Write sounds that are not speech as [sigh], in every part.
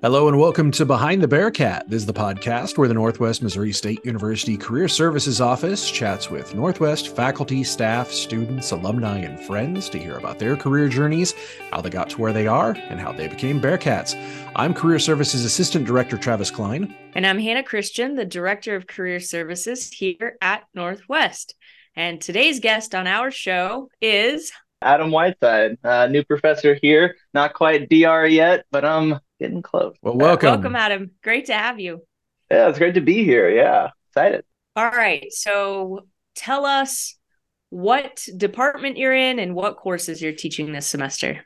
Hello and welcome to Behind the Bearcat. This is the podcast where the Northwest Missouri State University Career Services Office chats with Northwest faculty, staff, students, alumni, and friends to hear about their career journeys, how they got to where they are, and how they became Bearcats. I'm Career Services Assistant Director Travis Klein. And I'm Hannah Christian, the Director of Career Services here at Northwest. And today's guest on our show is Adam Whiteside, uh, new professor here. Not quite DR yet, but I'm getting close. Well, welcome. welcome, Adam. Great to have you. Yeah, it's great to be here. Yeah, excited. All right. So tell us what department you're in and what courses you're teaching this semester.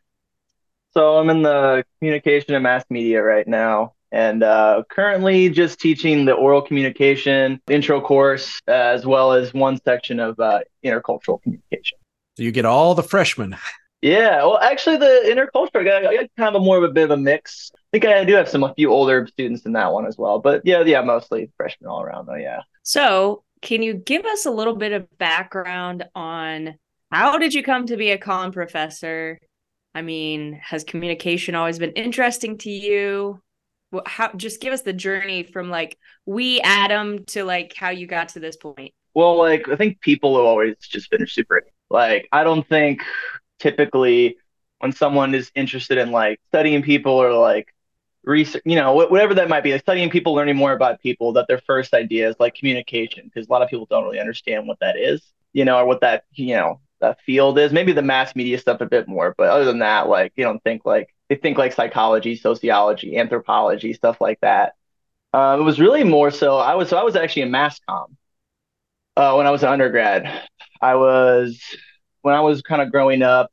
So I'm in the communication and mass media right now, and uh, currently just teaching the oral communication intro course as well as one section of uh, intercultural communication. So you get all the freshmen. Yeah, well, actually, the intercultural, I got, I got kind of a more of a bit of a mix. I think I do have some a few older students in that one as well, but yeah, yeah, mostly freshmen all around though. Yeah. So, can you give us a little bit of background on how did you come to be a comm professor? I mean, has communication always been interesting to you? How just give us the journey from like we Adam to like how you got to this point. Well, like I think people have always just been super. Like I don't think typically when someone is interested in like studying people or like research, you know, whatever that might be, like studying people, learning more about people, that their first idea is like communication, because a lot of people don't really understand what that is, you know, or what that, you know, that field is. Maybe the mass media stuff a bit more, but other than that, like, you don't think like, they think like psychology, sociology, anthropology, stuff like that. Um, it was really more so, I was, so I was actually a mass comm uh, when I was an undergrad. I was, when I was kind of growing up,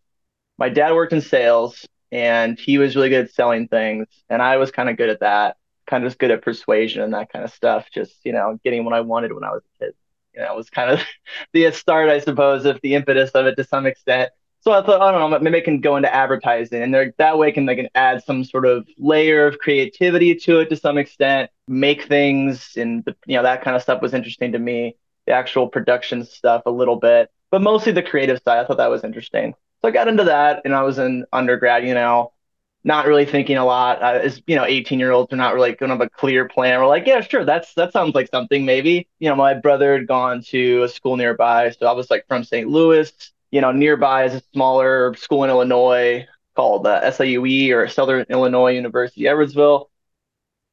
my dad worked in sales and he was really good at selling things and i was kind of good at that kind of just good at persuasion and that kind of stuff just you know getting what i wanted when i was a kid. You know it was kind of [laughs] the start i suppose of the impetus of it to some extent. So i thought i don't know maybe i can go into advertising and that way can they can add some sort of layer of creativity to it to some extent make things and you know that kind of stuff was interesting to me the actual production stuff a little bit but mostly the creative side i thought that was interesting so I got into that and I was in undergrad, you know, not really thinking a lot. Uh, as you know, 18 year olds are not really going to have a clear plan. We're like, yeah, sure, that's that sounds like something maybe. You know, my brother had gone to a school nearby, so I was like from St. Louis. You know, nearby is a smaller school in Illinois called uh, SIUE or Southern Illinois University Edwardsville.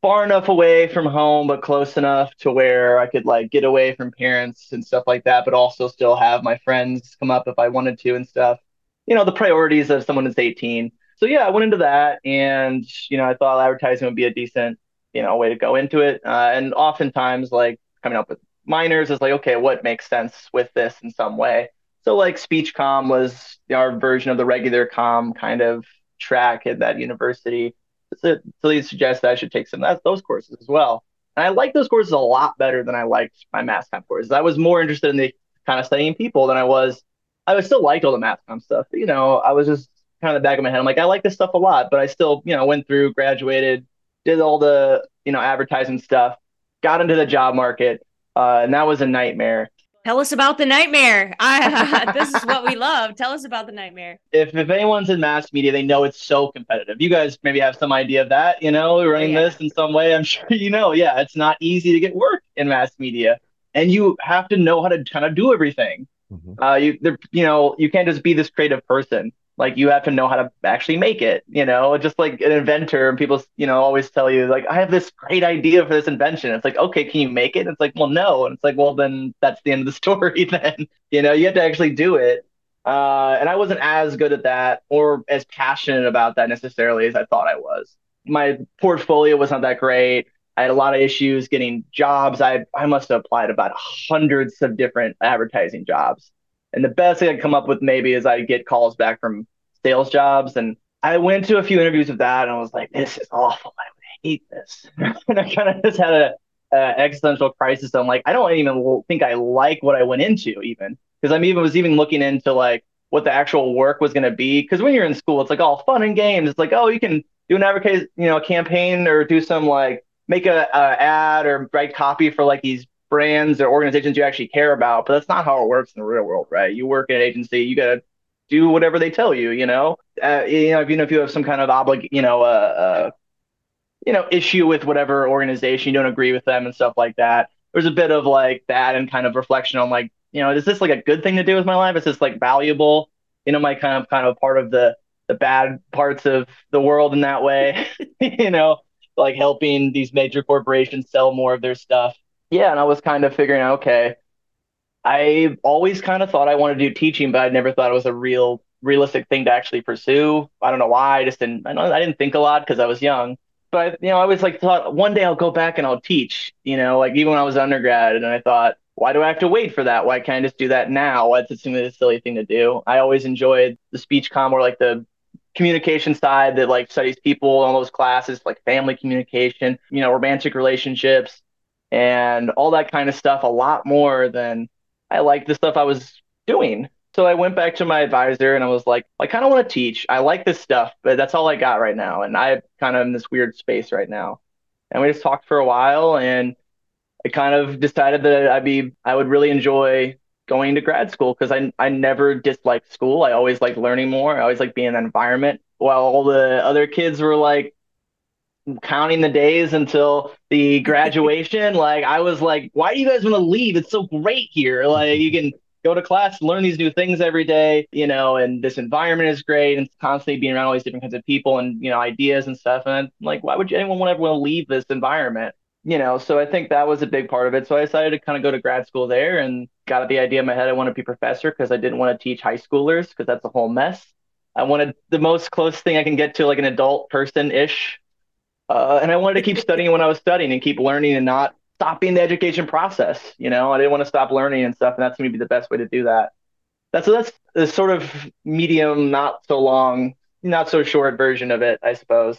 Far enough away from home, but close enough to where I could like get away from parents and stuff like that, but also still have my friends come up if I wanted to and stuff you know the priorities of someone that's 18 so yeah i went into that and you know i thought advertising would be a decent you know way to go into it. Uh, and oftentimes like coming up with minors is like okay what makes sense with this in some way? So like speech com was our version of the regular com kind of track at that university. So, so they suggested i should take some of that, those courses as well. And i like those courses a lot better than i liked my mass com courses. I was more interested in the kind of studying people than i was I was still liked all the mass com stuff. But, you know, I was just kind of the back of my head. I'm like, I like this stuff a lot, but I still, you know, went through, graduated, did all the, you know, advertising stuff, got into the job market, uh, and that was a nightmare. Tell us about the nightmare. [laughs] I, [laughs] this is what we love. Tell us about the nightmare. If if anyone's in mass media, they know it's so competitive. You guys maybe have some idea of that, you know, running yeah. this in some way. I'm [laughs] sure you know. Yeah, it's not easy to get work in mass media, and you have to know how to kind of do everything. Mm-hmm. Uh, you, you know, you can't just be this creative person. Like you have to know how to actually make it. You know, just like an inventor, and people, you know, always tell you like, I have this great idea for this invention. It's like, okay, can you make it? And it's like, well, no. And it's like, well, then that's the end of the [laughs] story. Then you know, you have to actually do it. Uh, and I wasn't as good at that or as passionate about that necessarily as I thought I was. My portfolio was not that great. I had a lot of issues getting jobs. I I must have applied about hundreds of different advertising jobs. And the best thing I'd come up with maybe is I get calls back from sales jobs. And I went to a few interviews with that and I was like, this is awful. I would hate this. [laughs] and I kind of just had a, a, existential crisis. I'm like, I don't even think I like what I went into even because I'm even was even looking into like what the actual work was going to be. Because when you're in school, it's like all fun and games. It's like, oh, you can do an advertise, you know, campaign or do some like make a, a ad or write copy for like these brands or organizations you actually care about, but that's not how it works in the real world, right? You work in an agency, you gotta do whatever they tell you, you know. Uh, you know, even if you have some kind of oblig, you know, uh, uh, you know, issue with whatever organization, you don't agree with them and stuff like that. There's a bit of like that and kind of reflection on like, you know, is this like a good thing to do with my life? Is this like valuable? You know, my kind of kind of part of the the bad parts of the world in that way, [laughs] you know, like helping these major corporations sell more of their stuff. Yeah, and I was kind of figuring out, okay, I always kind of thought I wanted to do teaching, but I never thought it was a real realistic thing to actually pursue. I don't know why. I just didn't. I, I didn't think a lot because I was young. But you know, I was like thought one day I'll go back and I'll teach. You know, like even when I was undergrad, and I thought, why do I have to wait for that? Why can't I just do that now? Why seem like a silly thing to do? I always enjoyed the speech com or like the communication side that like studies people all those classes, like family communication, you know, romantic relationships, and all that kind of stuff a lot more than I liked the stuff I was doing. So I went back to my advisor and I was like, I kind of want to teach. I like this stuff, but that's all I got right now. And I kind of in this weird space right now. And we just talked for a while and I kind of decided that I'd be, I would really enjoy going to grad school because I, I never disliked school. I always liked learning more. I always liked being in that environment while all the other kids were like counting the days until the [laughs] graduation. like I was like, why do you guys want to leave? It's so great here. Like you can go to class, learn these new things every day, you know, and this environment is great and constantly being around all these different kinds of people and, you know, ideas and stuff. And I'm like, why would anyone want want to leave this environment? You know, so I think that was a big part of it. So I decided to kind of go to grad school there and got the idea in my head I want to be professor because I didn't want to teach high schoolers because that's a whole mess. I wanted the most close thing I can get to like an adult person ish. Uh, and I wanted to keep studying when I was studying and keep learning and not stopping the education process. You know, I didn't want to stop learning and stuff, and that's going to be the best way to do that. That's that's the sort of medium, not so long, not so short version of it, I suppose.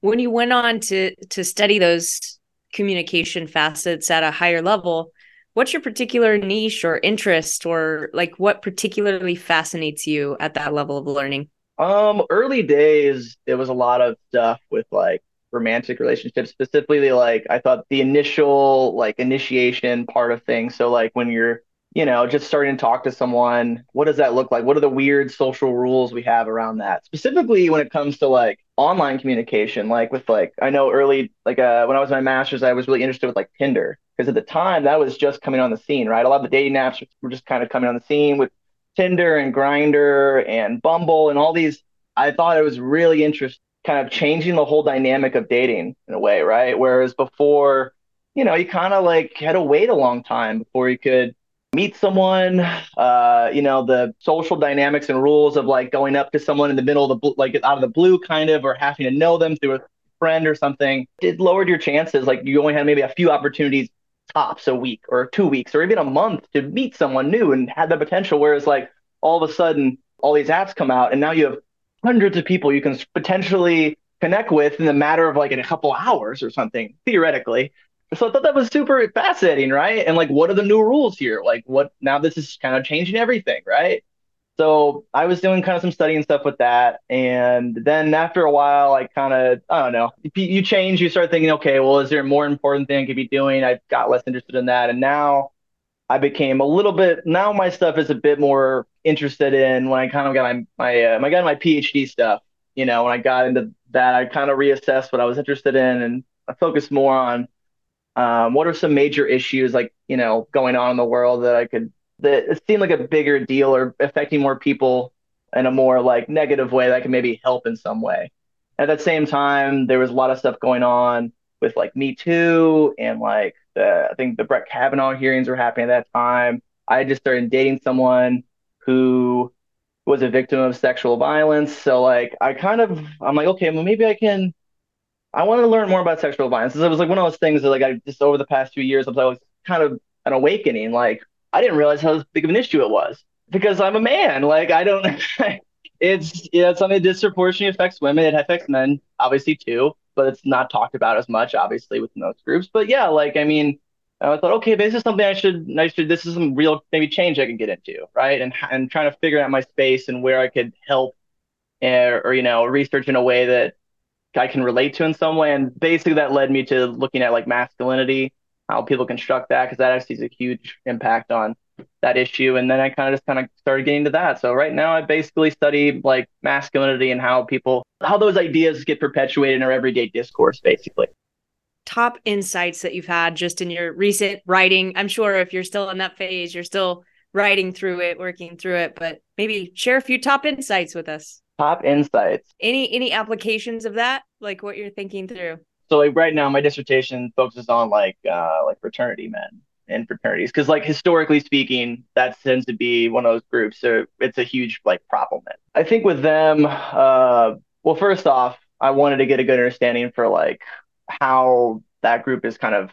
When you went on to to study those communication facets at a higher level, what's your particular niche or interest, or like what particularly fascinates you at that level of learning? Um, early days, it was a lot of stuff with like romantic relationships specifically like i thought the initial like initiation part of things so like when you're you know just starting to talk to someone what does that look like? What are the weird social rules we have around that? Specifically when it comes to like online communication like with like i know early like uh when i was in my master's i was really interested with like tinder because at the time that was just coming on the scene right? A lot of the dating apps were just kind of coming on the scene with tinder and Grindr and bumble and all these. I thought it was really interesting kind of changing the whole dynamic of dating in a way, right? Whereas before, you know, you kind of like had to wait a long time before you could meet someone. Uh, you know, the social dynamics and rules of like going up to someone in the middle of the like out of the blue, kind of, or having to know them through a friend or something. It lowered your chances. Like you only had maybe a few opportunities tops a week or two weeks or even a month to meet someone new and had the potential. Whereas like all of a sudden, all these apps come out and now you have hundreds of people you can potentially connect with in the matter of like in a couple hours or something, theoretically. So I thought that was super fascinating, right? And like, what are the new rules here? Like, what now? This is kind of changing everything, right? So I was doing kind of some studying stuff with that, and then after a while, I kind of I don't know. You change, you start thinking, okay, well, is there a more important thing I could be doing? I got less interested in that, and now I became a little bit now my stuff is a bit more interested in when I kind of got my my uh, I got my PhD stuff. You know, when I got into that, I kind of reassessed what I was interested in, and I focused more on um, what are some major issues like you know going on in the world that I could that seem like a bigger deal or affecting more people in a more like negative way that could maybe help in some way. At that same time, there was a lot of stuff going on with like Me Too and like the I think the Brett Kavanaugh hearings were happening at that time. I just started dating someone who was a victim of sexual violence. So like I kind of I'm like, okay, well maybe I can I wanted to learn more about sexual violence. It was like one of those things that like I just over the past few years I was kind of an awakening. Like I didn't realize how big of an issue it was because I'm a man. Like I don't [laughs] it's yeah, it's something that disproportionately affects women. It affects men obviously too but it's not talked about as much, obviously, within those groups. But yeah, like I mean, I thought, okay, this is something I should, I should, this is some real maybe change I can get into, right? And and trying to figure out my space and where I could help, or, or you know, research in a way that I can relate to in some way. And basically, that led me to looking at like masculinity, how people construct that, because that actually has a huge impact on that issue. And then I kind of just kind of started getting to that. So right now, I basically study like masculinity and how people how those ideas get perpetuated in our everyday discourse, basically. Top insights that you've had just in your recent writing. I'm sure if you're still in that phase, you're still writing through it, working through it, but maybe share a few top insights with us. Top insights. Any any applications of that, like what you're thinking through? So like right now, my dissertation focuses on like uh, like fraternity men and fraternities because like historically speaking, that tends to be one of those groups. So it's a huge like problem. I think with them, uh, well, first off, I wanted to get a good understanding for like how that group is kind of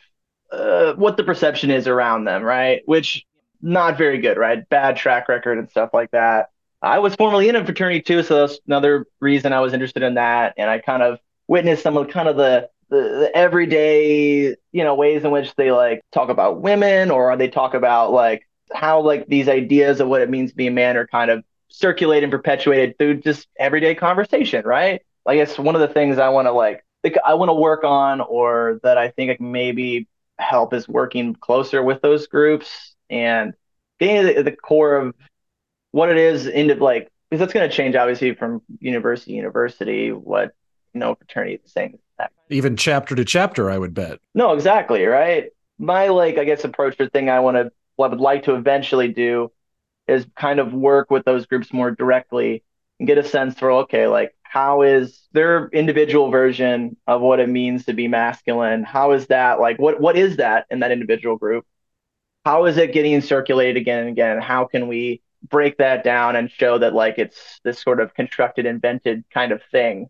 uh, what the perception is around them, right? Which not very good, right? Bad track record and stuff like that. I was formerly in a fraternity too, so that's another reason I was interested in that. And I kind of witnessed some of kind of the, the, the everyday, you know, ways in which they like talk about women or they talk about like how like these ideas of what it means to be a man are kind of circulated and perpetuated through just everyday conversation, right? I guess one of the things I want to like, I want to work on or that I think can maybe help is working closer with those groups and getting the, the core of what it is into like because that's going to change obviously from university to university what you know fraternity is saying. Even chapter to chapter i would bet. No exactly right? My like i guess approach to thing i want to what i would like to eventually do is kind of work with those groups more directly and get a sense for okay like how is their individual version of what it means to be masculine? How is that like what what is that in that individual group? How is it getting circulated again and again? How can we break that down and show that like it's this sort of constructed, invented kind of thing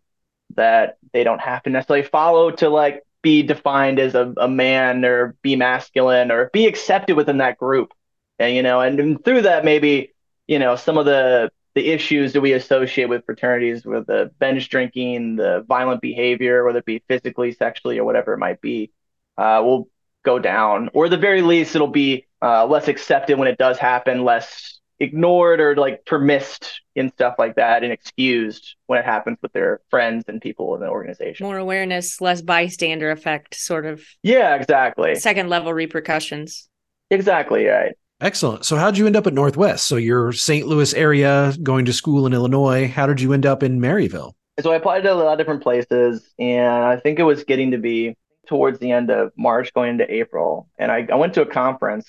that they don't have to necessarily follow to like be defined as a, a man or be masculine or be accepted within that group. And you know, and, and through that maybe, you know, some of the the issues that we associate with fraternities, with the binge drinking, the violent behavior, whether it be physically, sexually, or whatever it might be, uh, will go down, or at the very least, it'll be uh, less accepted when it does happen, less ignored or like permissed in stuff like that, and excused when it happens with their friends and people in the organization. More awareness, less bystander effect, sort of. Yeah, exactly. Second level repercussions. Exactly right. Excellent. So, how'd you end up at Northwest? So, you're St. Louis area, going to school in Illinois. How did you end up in Maryville? So, I applied to a lot of different places, and I think it was getting to be towards the end of March, going into April, and I, I went to a conference,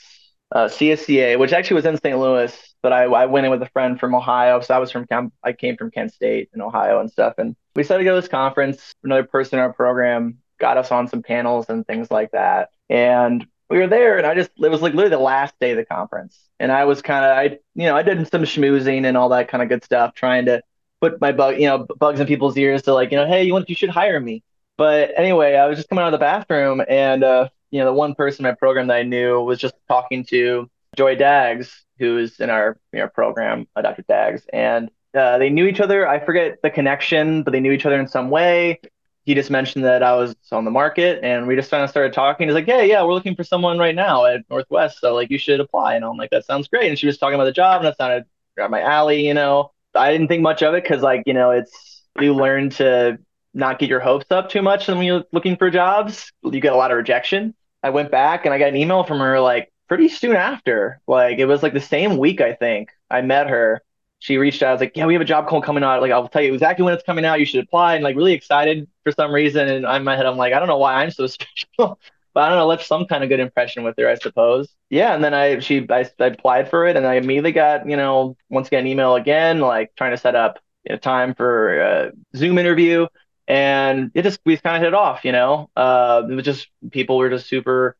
uh, CSCA, which actually was in St. Louis, but I, I went in with a friend from Ohio. So I was from I came from Kent State in Ohio and stuff, and we decided to go to this conference. Another person in our program got us on some panels and things like that, and we were there, and I just it was like literally the last day of the conference, and I was kind of I you know I did some schmoozing and all that kind of good stuff, trying to put my bug you know bugs in people's ears to like you know hey you want you should hire me but anyway, I was just coming out of the bathroom, and uh, you know, the one person in my program that I knew was just talking to Joy Daggs, who is in our you know, program, uh, Dr. Daggs, and uh, they knew each other. I forget the connection, but they knew each other in some way. He just mentioned that I was on the market, and we just kind of started talking. He's like, "Yeah, yeah, we're looking for someone right now at Northwest, so like you should apply." And I'm like, "That sounds great." And she was talking about the job, and that sounded right my alley. You know, I didn't think much of it because like you know, it's you learn to not get your hopes up too much when you're looking for jobs. You get a lot of rejection. I went back and I got an email from her like pretty soon after. Like it was like the same week I think I met her. She reached out. I was like, "Yeah, we have a job call coming out. Like, I'll tell you exactly when it's coming out. You should apply." And like, really excited for some reason. And in my head, I'm like, I don't know why I'm so [laughs] special, but I don't know. Left some kind of good impression with her, I suppose. Yeah. And then I she I, I applied for it, and I immediately got you know once again email again, like trying to set up you know, time for a Zoom interview and it just we kind of hit it off you know uh it was just people were just super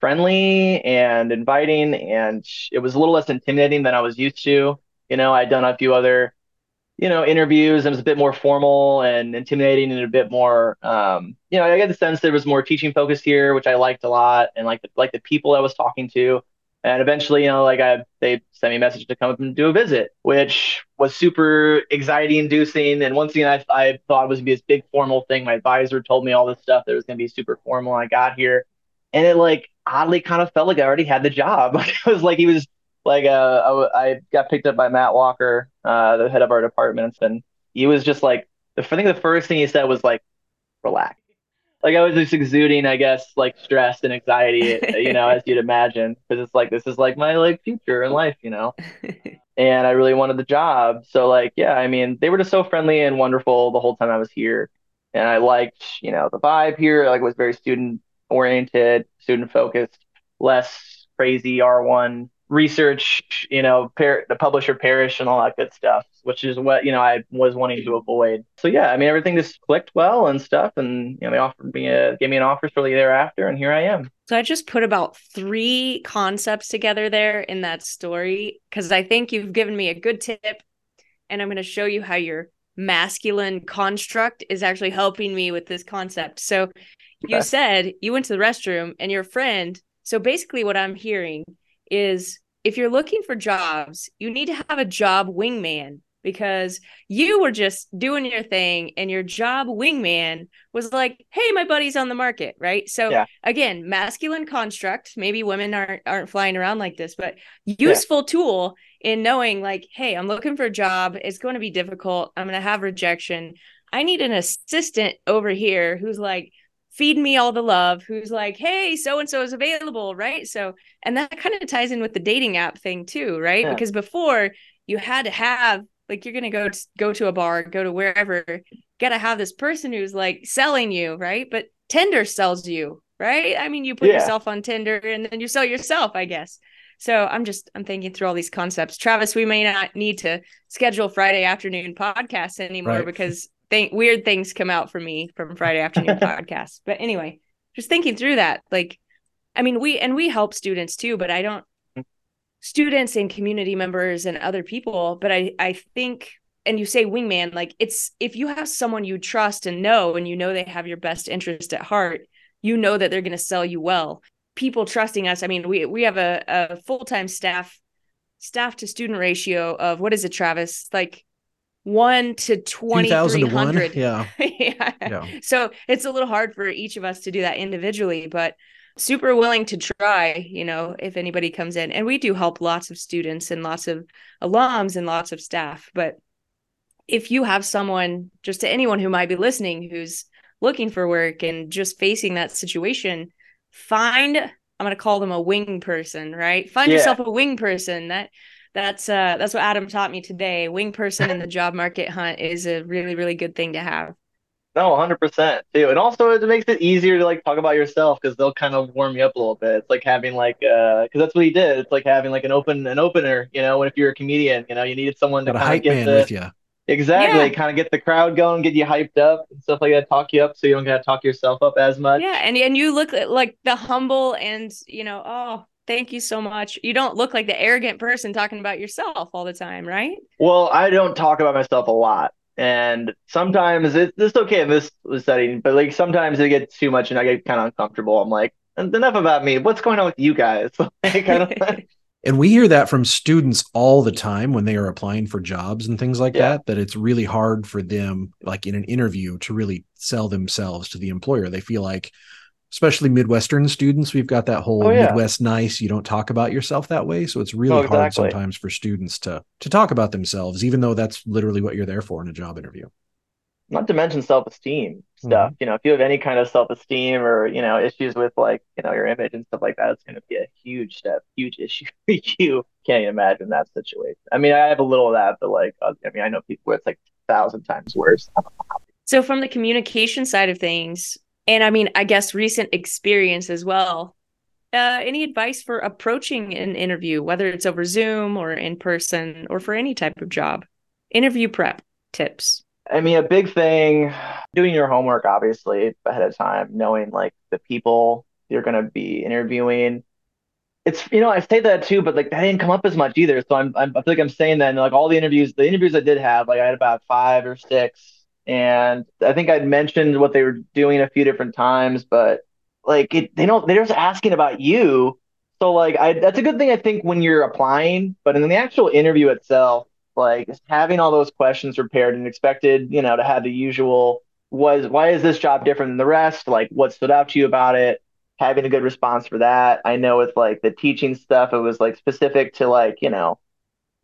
friendly and inviting and it was a little less intimidating than i was used to you know i'd done a few other you know interviews and it was a bit more formal and intimidating and a bit more um you know i get the sense there was more teaching focus here which i liked a lot and like the, like the people i was talking to and eventually, you know, like I, they sent me a message to come up and do a visit, which was super anxiety inducing. And once again, I, I thought it was gonna be this big formal thing. My advisor told me all this stuff that was going to be super formal. I got here and it like oddly kind of felt like I already had the job. [laughs] Like it was like he was like, uh, I, I got picked up by Matt Walker, uh, the head of our department. And he was just like, the, I think the first thing he said was like, relax like I was just exuding, I guess, like stress and anxiety, [laughs] you know, as you'd imagine, because it's like this is like my like future in life, you know. [laughs] and I really wanted the job. So like, yeah, I mean, they were just so friendly and wonderful the whole time I was here. And I liked, you know, the vibe here, like it was very student oriented, student focused, less crazy R1 research, you know, par- the publisher perish and all that good stuff, which is what, you know, I was wanting to avoid. So yeah, I mean, everything just clicked well and stuff. And, you know, they offered me a, gave me an offer shortly thereafter. And here I am. So I just put about three concepts together there in that story because I think you've given me a good tip. And I'm going to show you how your masculine construct is actually helping me with this concept. So okay. you said you went to the restroom and your friend. So basically, what I'm hearing is if you're looking for jobs, you need to have a job wingman because you were just doing your thing and your job wingman was like, "Hey, my buddy's on the market," right? So yeah. again, masculine construct, maybe women aren't aren't flying around like this, but useful yeah. tool in knowing like, "Hey, I'm looking for a job. It's going to be difficult. I'm going to have rejection. I need an assistant over here who's like feed me all the love who's like hey so and so is available right so and that kind of ties in with the dating app thing too right yeah. because before you had to have like you're gonna go to, go to a bar go to wherever gotta have this person who's like selling you right but tinder sells you right i mean you put yeah. yourself on tinder and then you sell yourself i guess so i'm just i'm thinking through all these concepts travis we may not need to schedule friday afternoon podcasts anymore right. because think weird things come out for me from Friday afternoon [laughs] podcasts. But anyway, just thinking through that, like, I mean, we and we help students too, but I don't mm-hmm. students and community members and other people. But I I think, and you say wingman, like it's if you have someone you trust and know, and you know they have your best interest at heart, you know that they're going to sell you well. People trusting us. I mean, we we have a, a full time staff staff to student ratio of what is it, Travis? Like one to 2300 [laughs] yeah. yeah yeah so it's a little hard for each of us to do that individually but super willing to try you know if anybody comes in and we do help lots of students and lots of alums and lots of staff but if you have someone just to anyone who might be listening who's looking for work and just facing that situation find i'm going to call them a wing person right find yeah. yourself a wing person that that's uh that's what Adam taught me today. Wing person in the [laughs] job market hunt is a really really good thing to have. No, 100% too. And also it makes it easier to like talk about yourself cuz they'll kind of warm you up a little bit. It's like having like uh cuz that's what he did. It's like having like an open an opener, you know, when if you're a comedian, you know, you needed someone to kind of get the, with you. Exactly, yeah. kind of get the crowd going, get you hyped up and stuff like that, talk you up so you don't got to talk yourself up as much. Yeah, and and you look uh, like the humble and, you know, oh, Thank you so much. You don't look like the arrogant person talking about yourself all the time, right? Well, I don't talk about myself a lot. And sometimes it, it's okay in this setting, but like sometimes it gets too much and I get kind of uncomfortable. I'm like, enough about me. What's going on with you guys? [laughs] [laughs] and we hear that from students all the time when they are applying for jobs and things like yeah. that, that it's really hard for them, like in an interview, to really sell themselves to the employer. They feel like, especially Midwestern students, we've got that whole oh, yeah. Midwest nice. You don't talk about yourself that way, so it's really oh, exactly. hard sometimes for students to to talk about themselves, even though that's literally what you're there for in a job interview. Not to mention self-esteem stuff. Mm-hmm. You know, if you have any kind of self-esteem or you know issues with like you know your image and stuff like that, it's going to be a huge step, huge issue [laughs] for you. Can't even imagine that situation. I mean, I have a little of that, but like, uh, I mean, I know people where it's like a thousand times worse. So, from the communication side of things, and I mean, I guess recent experience as well. Uh, any advice for approaching an interview, whether it's over Zoom or in person or for any type of job? Interview prep tips. I mean, a big thing, doing your homework, obviously, ahead of time, knowing like the people you're going to be interviewing. It's, you know, I say that too, but like that didn't come up as much either. So I'm, I'm I feel like I'm saying that, and like all the interviews, the interviews I did have, like I had about five or six and I think I'd mentioned what they were doing a few different times, but like it, they don't they're just asking about you. So like I that's a good thing I think when you're applying, but in the actual interview itself, like having all those questions prepared and expected, you know, to have the usual was why is this job different than the rest? Like what stood out to you about it? Having a good response for that. I know with like the teaching stuff, it was like specific to like, you know,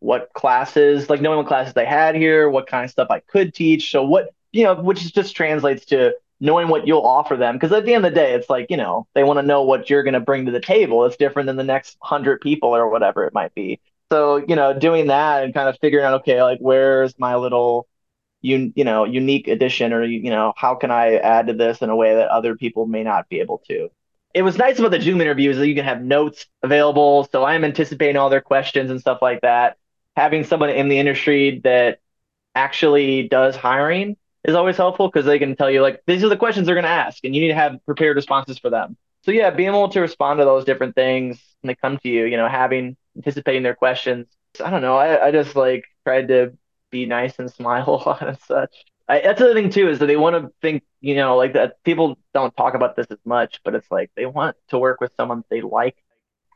what classes, like knowing what classes they had here, what kind of stuff I could teach. So what, you know, which just translates to knowing what you'll offer them. Because at the end of the day, it's like, you know, they want to know what you're going to bring to the table. It's different than the next hundred people or whatever it might be. So, you know, doing that and kind of figuring out, okay, like where's my little you you know unique addition or you know how can I add to this in a way that other people may not be able to. It was nice about the Zoom interviews that you can have notes available. So I'm anticipating all their questions and stuff like that. Having someone in the industry that actually does hiring is always helpful because they can tell you like these are the questions they're going to ask and you need to have prepared responses for them. So yeah, being able to respond to those different things when they come to you, you know, having anticipating their questions. I don't know. I, I just like tried to be nice and smile [laughs] a lot and such. I, that's the thing too is that they want to think, you know, like that. People don't talk about this as much, but it's like they want to work with someone they like.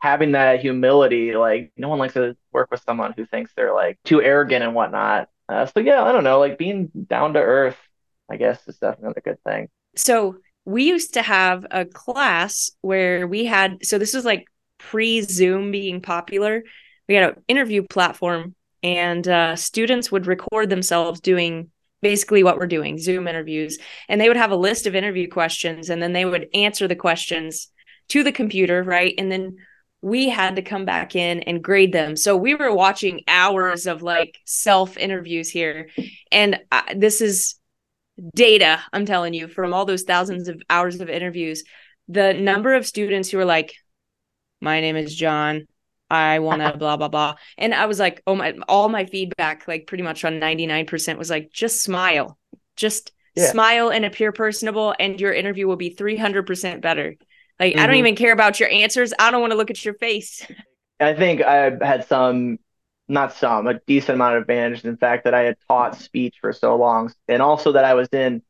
Having that humility, like no one likes to work with someone who thinks they're like too arrogant and whatnot. Uh, so yeah, I don't know, like being down to earth, I guess is definitely a good thing. So we used to have a class where we had so this was like pre Zoom being popular. We had an interview platform, and uh, students would record themselves doing basically what we're doing Zoom interviews. And they would have a list of interview questions, and then they would answer the questions to the computer, right? And then we had to come back in and grade them. So we were watching hours of like self interviews here. And uh, this is data, I'm telling you, from all those thousands of hours of interviews. The number of students who were like, my name is John. I want to blah blah blah. And I was like, oh my all my feedback like pretty much on 99% was like just smile. Just yeah. smile and appear personable and your interview will be 300% better. Like mm-hmm. I don't mm-hmm. even care about your answers. I don't want to look at your face. I think I had some not some, a decent amount of advantage in fact that I had taught speech for so long and also that I was in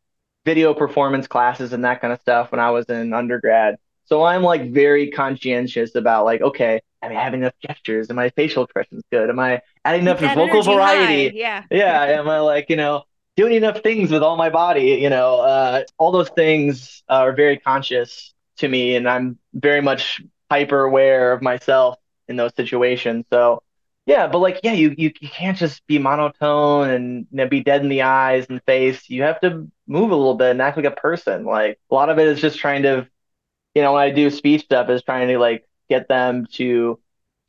video performance classes and that kind of stuff when I was in undergrad. So I'm like very conscientious about like, okay, am I having enough gestures? Am my facial expressions good? Am I adding enough vocal variety? High. Yeah. Yeah. Am I like, you know, doing enough things with all my body? You know, uh, all those things are very conscious to me, and I'm very much hyper aware of myself in those situations. So yeah, but like, yeah, you, you, you can't just be monotone and you know, be dead in the eyes and face. You have to move a little bit and act like a person. Like a lot of it is just trying to you know, when I do speech stuff is trying to like get them to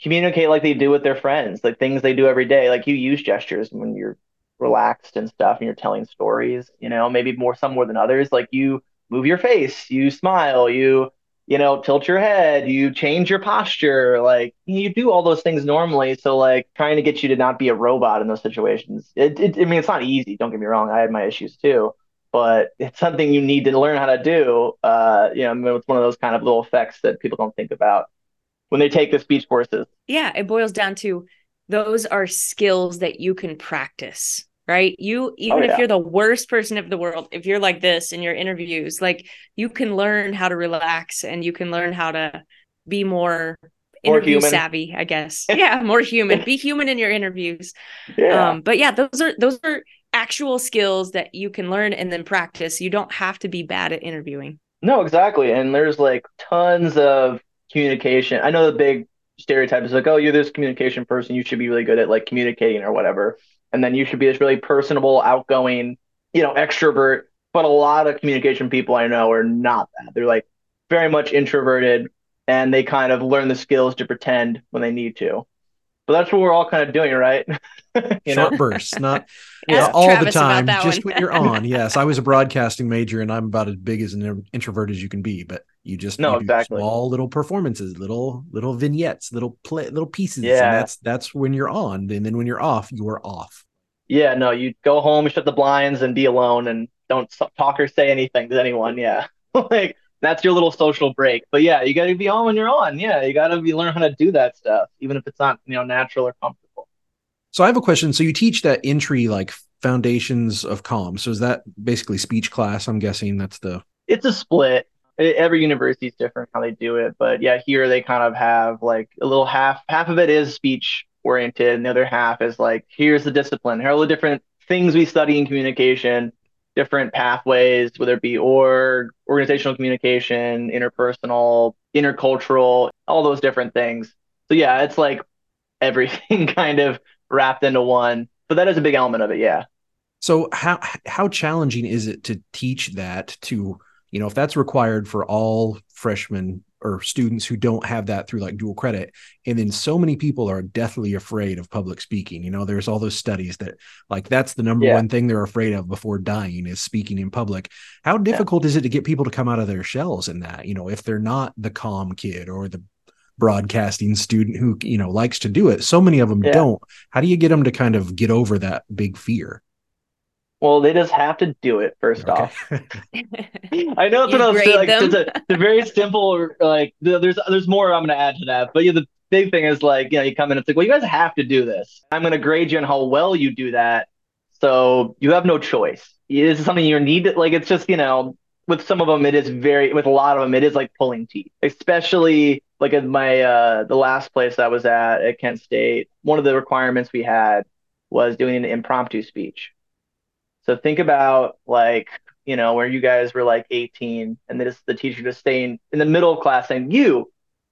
communicate like they do with their friends, like things they do every day. Like you use gestures when you're relaxed and stuff and you're telling stories, you know, maybe more some more than others. Like you move your face, you smile, you, you know, tilt your head, you change your posture, like you do all those things normally. So like trying to get you to not be a robot in those situations. It, it I mean, it's not easy. Don't get me wrong. I had my issues too but it's something you need to learn how to do. Uh, you know, it's one of those kind of little effects that people don't think about when they take the speech courses. Yeah, it boils down to those are skills that you can practice, right? You even oh, yeah. if you're the worst person of the world, if you're like this in your interviews, like you can learn how to relax and you can learn how to be more interview savvy, I guess. [laughs] yeah, more human. Be human in your interviews. Yeah. Um, but yeah, those are those are actual skills that you can learn and then practice. You don't have to be bad at interviewing. No, exactly. And there's like tons of communication. I know the big stereotype is like, oh, you're this communication person. You should be really good at like communicating or whatever. And then you should be this really personable, outgoing, you know, extrovert. But a lot of communication people I know are not that. They're like very much introverted and they kind of learn the skills to pretend when they need to. But that's what we're all kind of doing, right? [laughs] Short bursts, not [laughs] yeah, all Travis the time, just when you're on. [laughs] Yes, I was a broadcasting major, and I'm about as big as an introvert as you can be. But you just no, exactly. small little performances, little little vignettes, little play, little pieces. Yeah, and that's that's when you're on, and then when you're off, you are off. Yeah, no, you go home, shut the blinds, and be alone, and don't talk or say anything to anyone. Yeah, like that's your little social break. But yeah, you got to be on when you're on. Yeah, you got to be learn how to do that stuff, even if it's not you know natural or comfortable. So I have a question. So you teach that entry like foundations of comm. So is that basically speech class? I'm guessing that's the. It's a split. Every university is different how they do it, but yeah, here they kind of have like a little half. Half of it is speech oriented, and the other half is like here's the discipline. Here are all the different things we study in communication different pathways, whether it be org, organizational communication, interpersonal, intercultural, all those different things. So yeah, it's like [laughs] everything kind of wrapped into one. But that is a big element of it, yeah. So how how challenging is it to teach that to, you know, if that's required for all freshmen or students who don't have that through like dual credit and then so many people are deathly afraid of public speaking you know there's all those studies that like that's the number yeah. one thing they're afraid of before dying is speaking in public how difficult yeah. is it to get people to come out of their shells in that you know if they're not the comm kid or the broadcasting student who you know likes to do it so many of them yeah. don't how do you get them to kind of get over that big fear well, they just have to do it first okay. off. [laughs] I know it's what I was saying. Like, it's a, it's a very simple. Like, there's there's more I'm going to add to that, but yeah, the big thing is like, you know, you come in, it's like, well, you guys have to do this. I'm going to grade you on how well you do that. So you have no choice. This is something you need. To, like, it's just you know, with some of them, it is very. With a lot of them, it is like pulling teeth. Especially like at my uh the last place I was at at Kent State. One of the requirements we had was doing an impromptu speech so think about like, you know, where you guys were like 18 and this the teacher just staying in the middle of class saying, You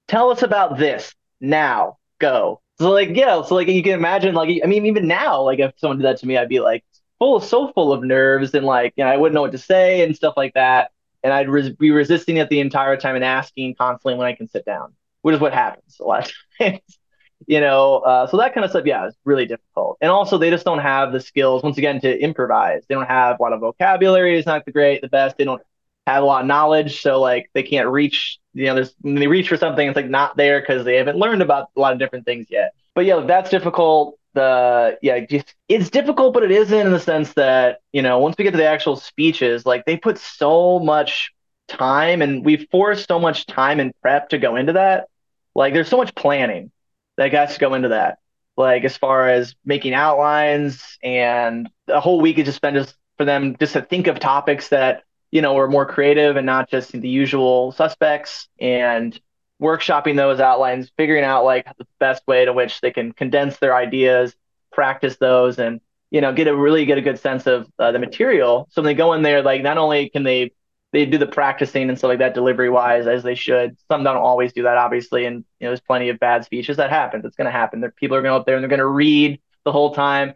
tell us about this now, go. So like, yeah, so like you can imagine like I mean, even now, like if someone did that to me, I'd be like full so full of nerves and like, you know, I wouldn't know what to say and stuff like that. And I'd res- be resisting it the entire time and asking constantly when I can sit down, which is what happens a lot of [laughs] times you know uh, so that kind of stuff yeah it's really difficult. And also they just don't have the skills once again to improvise. They don't have a lot of vocabulary it's not the great the best. They don't have a lot of knowledge. So like they can't reach you know there's when they reach for something it's like not there because they haven't learned about a lot of different things yet. But yeah that's difficult. The yeah just it's difficult but it isn't in the sense that you know once we get to the actual speeches like they put so much time and we force so much time and prep to go into that. Like there's so much planning that has to go into that. Like as far as making outlines and the whole week is just spent just for them just to think of topics that you know are more creative and not just the usual suspects and workshopping those outlines, figuring out like the best way to which they can condense their ideas, practice those, and you know get a really get a good sense of uh, the material. So when they go in there, like not only can they they do the practicing and stuff like that delivery wise as they should. Some don't always do that, obviously, and you know there's plenty of bad speeches that happens. It's going to happen. There, people are going to up there and they're going to read the whole time.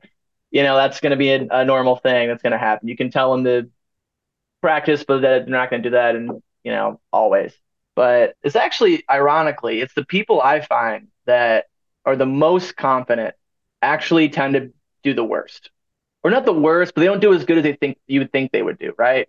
You know that's going to be a, a normal thing that's going to happen. You can tell them to practice, but they're not going to do that, and you know always. But it's actually ironically, it's the people I find that are the most confident actually tend to do the worst, or not the worst, but they don't do as good as they think you would think they would do, right?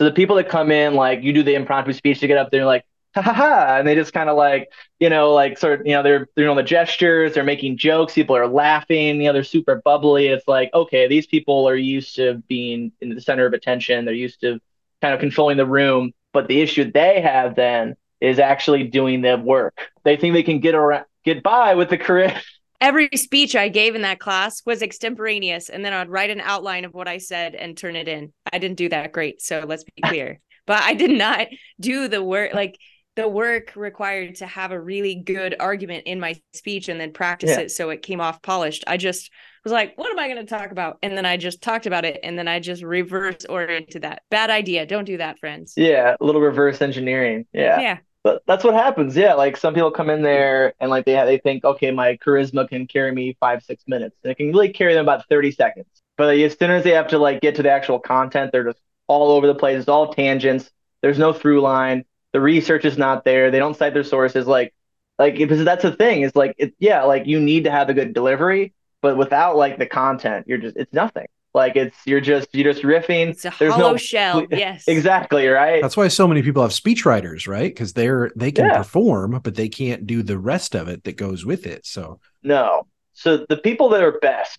So the people that come in, like you do the impromptu speech to get up there, like ha ha ha, and they just kind of like you know like sort of you know they're they're doing the gestures, they're making jokes, people are laughing, you know they're super bubbly. It's like okay, these people are used to being in the center of attention, they're used to kind of controlling the room. But the issue they have then is actually doing the work. They think they can get around, get by with the career [laughs] every speech I gave in that class was extemporaneous, and then I'd write an outline of what I said and turn it in. I didn't do that great, so let's be [laughs] clear. but I did not do the work like the work required to have a really good argument in my speech and then practice yeah. it so it came off polished. I just was like, what am I going to talk about? And then I just talked about it and then I just reverse oriented that. Bad idea. Don't do that, friends. Yeah, a little reverse engineering. Yeah. Yeah but that's what happens. Yeah, like some people come in there and like they they think, okay, my charisma can carry me five six minutes, and it can really carry them about thirty seconds. But as soon as they have to like get to the actual content, they're just all over the place. It's all tangents. There's no through line. The research is not there. They don't cite their sources. Like, like because that's the thing is like, it, yeah, like you need to have a good delivery, but without like the content, you're just it's nothing. Like it's you're just you're just riffing. It's a There's hollow no, shell. Yes. Exactly, right? That's why so many people have speechwriters, right? Because they're they can yeah. perform, but they can't do the rest of it that goes with it. So No. So the people that are best,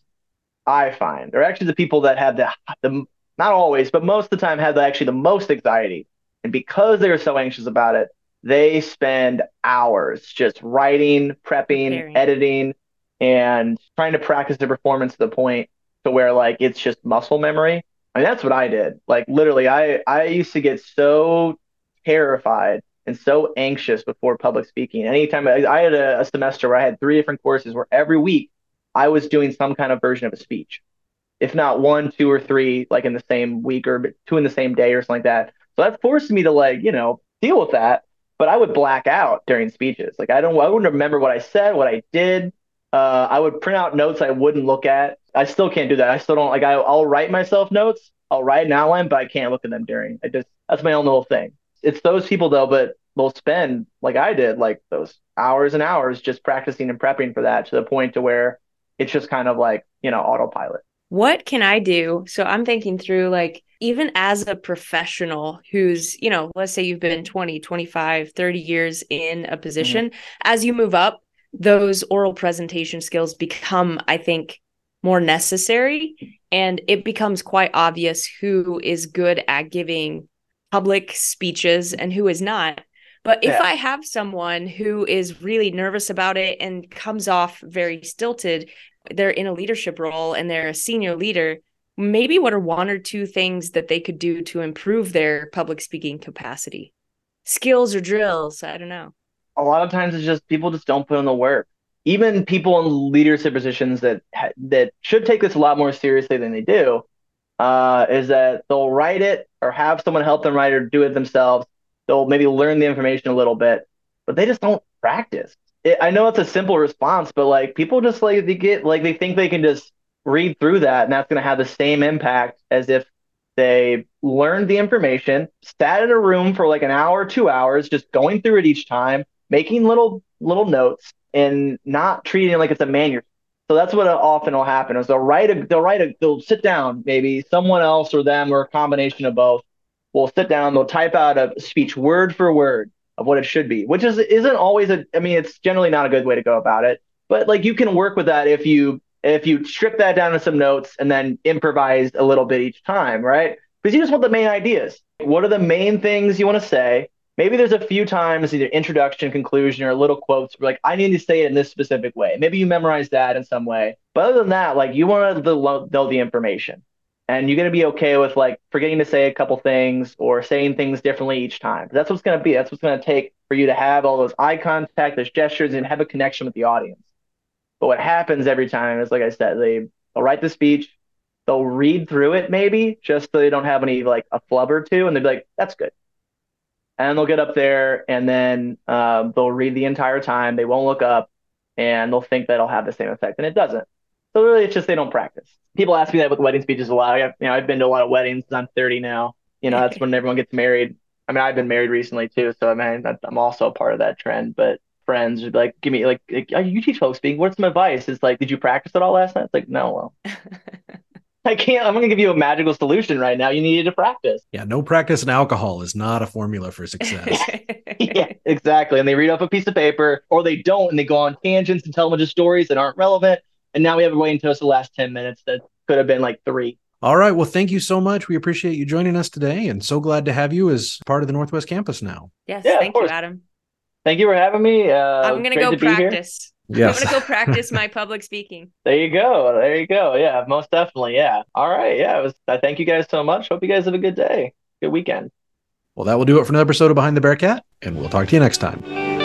I find, are actually the people that have the the not always, but most of the time have the, actually the most anxiety. And because they're so anxious about it, they spend hours just writing, prepping, Preparing. editing, and trying to practice their performance to the point to where like it's just muscle memory. I mean, that's what I did. Like literally, I I used to get so terrified and so anxious before public speaking. Anytime I, I had a, a, semester where I had three different courses where every week I was doing some kind of version of a speech, if not one, two, or three, like in the same week or two in the same day or something like that. So that forced me to like you know deal with that. But I would black out during speeches. Like I don't, I wouldn't remember what I said, what I did. Uh, I would print out notes I wouldn't look at. I still can't do that. I still don't like. I, I'll write myself notes. I'll write an outline, but I can't look at them during. I just that's my own little thing. It's those people though, but they'll spend like I did, like those hours and hours just practicing and prepping for that to the point to where it's just kind of like, you know, autopilot. What can I do? So I'm thinking through like even as a professional who's, you know, let's say you've been 20, 25, 30 years in a position, mm-hmm. as you move up, those oral presentation skills become, I think, more necessary. And it becomes quite obvious who is good at giving public speeches and who is not. But if yeah. I have someone who is really nervous about it and comes off very stilted, they're in a leadership role and they're a senior leader, maybe what are one or two things that they could do to improve their public speaking capacity? Skills or drills? I don't know. A lot of times it's just people just don't put in the work. Even people in leadership positions that that should take this a lot more seriously than they do, uh, is that they'll write it or have someone help them write or do it themselves. They'll maybe learn the information a little bit, but they just don't practice. It, I know it's a simple response, but like people just like they get like they think they can just read through that and that's going to have the same impact as if they learned the information, sat in a room for like an hour, two hours, just going through it each time, making little little notes, and not treating it like it's a manuscript. So that's what often will happen is they'll write a they'll write a they'll sit down maybe someone else or them or a combination of both will sit down they'll type out a speech word for word of what it should be which is isn't always a I mean it's generally not a good way to go about it. But like you can work with that if you if you strip that down to some notes and then improvise a little bit each time right? Because you just want the main ideas. What are the main things you want to say maybe there's a few times either introduction, conclusion, or little quotes where like I need to say it in this specific way. Maybe you memorize that in some way. But other than that, like you want to know the information. And you're going to be okay with like forgetting to say a couple things or saying things differently each time. That's what's going to be. That's what's going to take for you to have all those eye contact, those gestures, and have a connection with the audience. But what happens every time is, like I said, they they'll write the speech, they'll read through it maybe just so they don't have any like a flub or two, and they'll be like, "That's good." And they'll get up there and then um, they'll read the entire time. They won't look up and they'll think that'll have the same effect, and it doesn't. So really, it's just they don't practice. People ask me that with wedding speeches a lot. I've, you know, I've been to a lot of weddings. I'm 30 now. You know, that's when everyone gets married. I mean, I've been married recently too, so I mean, I'm also a part of that trend. But friends would like, give me like, like you teach folks speaking. What's some advice? It's like, did you practice it all last night? It's like, no, well. [laughs] I can't. I'm going to give you a magical solution right now. You needed to practice. Yeah, no practice in alcohol is not a formula for success. [laughs] yeah, exactly. And they read off a piece of paper, or they don't, and they go on tangents and tell a bunch of stories that aren't relevant. And now we have a waiting to us the last ten minutes that could have been like three. All right. Well, thank you so much. We appreciate you joining us today, and so glad to have you as part of the Northwest Campus now. Yes. Yeah, thank you, Adam. Thank you for having me. Uh, I'm going to go practice. Yes. I'm gonna go practice my public speaking. [laughs] There you go. There you go. Yeah, most definitely. Yeah. All right. Yeah. It was, I thank you guys so much. Hope you guys have a good day. Good weekend. Well, that will do it for another episode of Behind the Bearcat, and we'll talk to you next time.